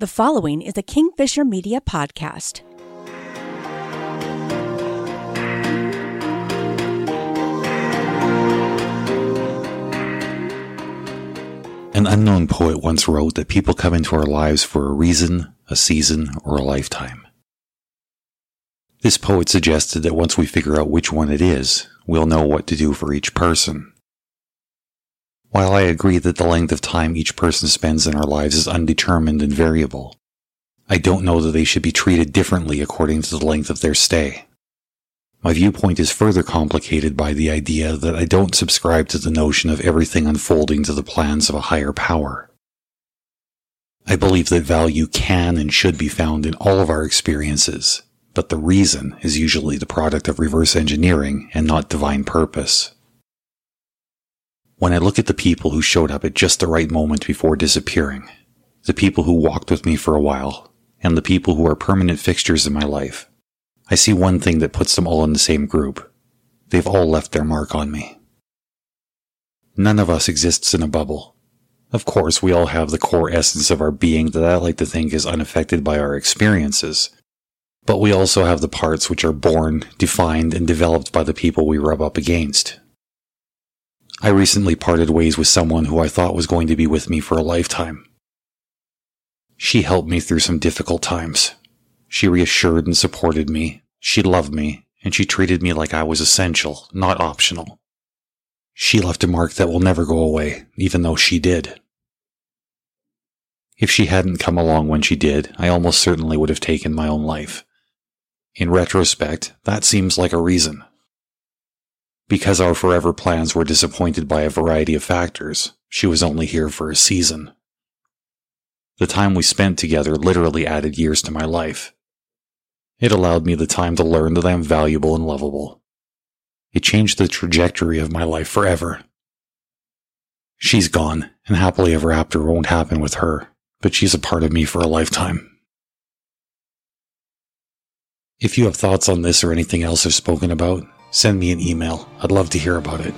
The following is a Kingfisher Media podcast. An unknown poet once wrote that people come into our lives for a reason, a season, or a lifetime. This poet suggested that once we figure out which one it is, we'll know what to do for each person. While I agree that the length of time each person spends in our lives is undetermined and variable, I don't know that they should be treated differently according to the length of their stay. My viewpoint is further complicated by the idea that I don't subscribe to the notion of everything unfolding to the plans of a higher power. I believe that value can and should be found in all of our experiences, but the reason is usually the product of reverse engineering and not divine purpose. When I look at the people who showed up at just the right moment before disappearing, the people who walked with me for a while, and the people who are permanent fixtures in my life, I see one thing that puts them all in the same group. They've all left their mark on me. None of us exists in a bubble. Of course, we all have the core essence of our being that I like to think is unaffected by our experiences. But we also have the parts which are born, defined, and developed by the people we rub up against. I recently parted ways with someone who I thought was going to be with me for a lifetime. She helped me through some difficult times. She reassured and supported me. She loved me, and she treated me like I was essential, not optional. She left a mark that will never go away, even though she did. If she hadn't come along when she did, I almost certainly would have taken my own life. In retrospect, that seems like a reason. Because our forever plans were disappointed by a variety of factors, she was only here for a season. The time we spent together literally added years to my life, it allowed me the time to learn that I am valuable and lovable. It changed the trajectory of my life forever. She's gone, and happily ever after won't happen with her, but she's a part of me for a lifetime. If you have thoughts on this or anything else I've spoken about, send me an email. I'd love to hear about it.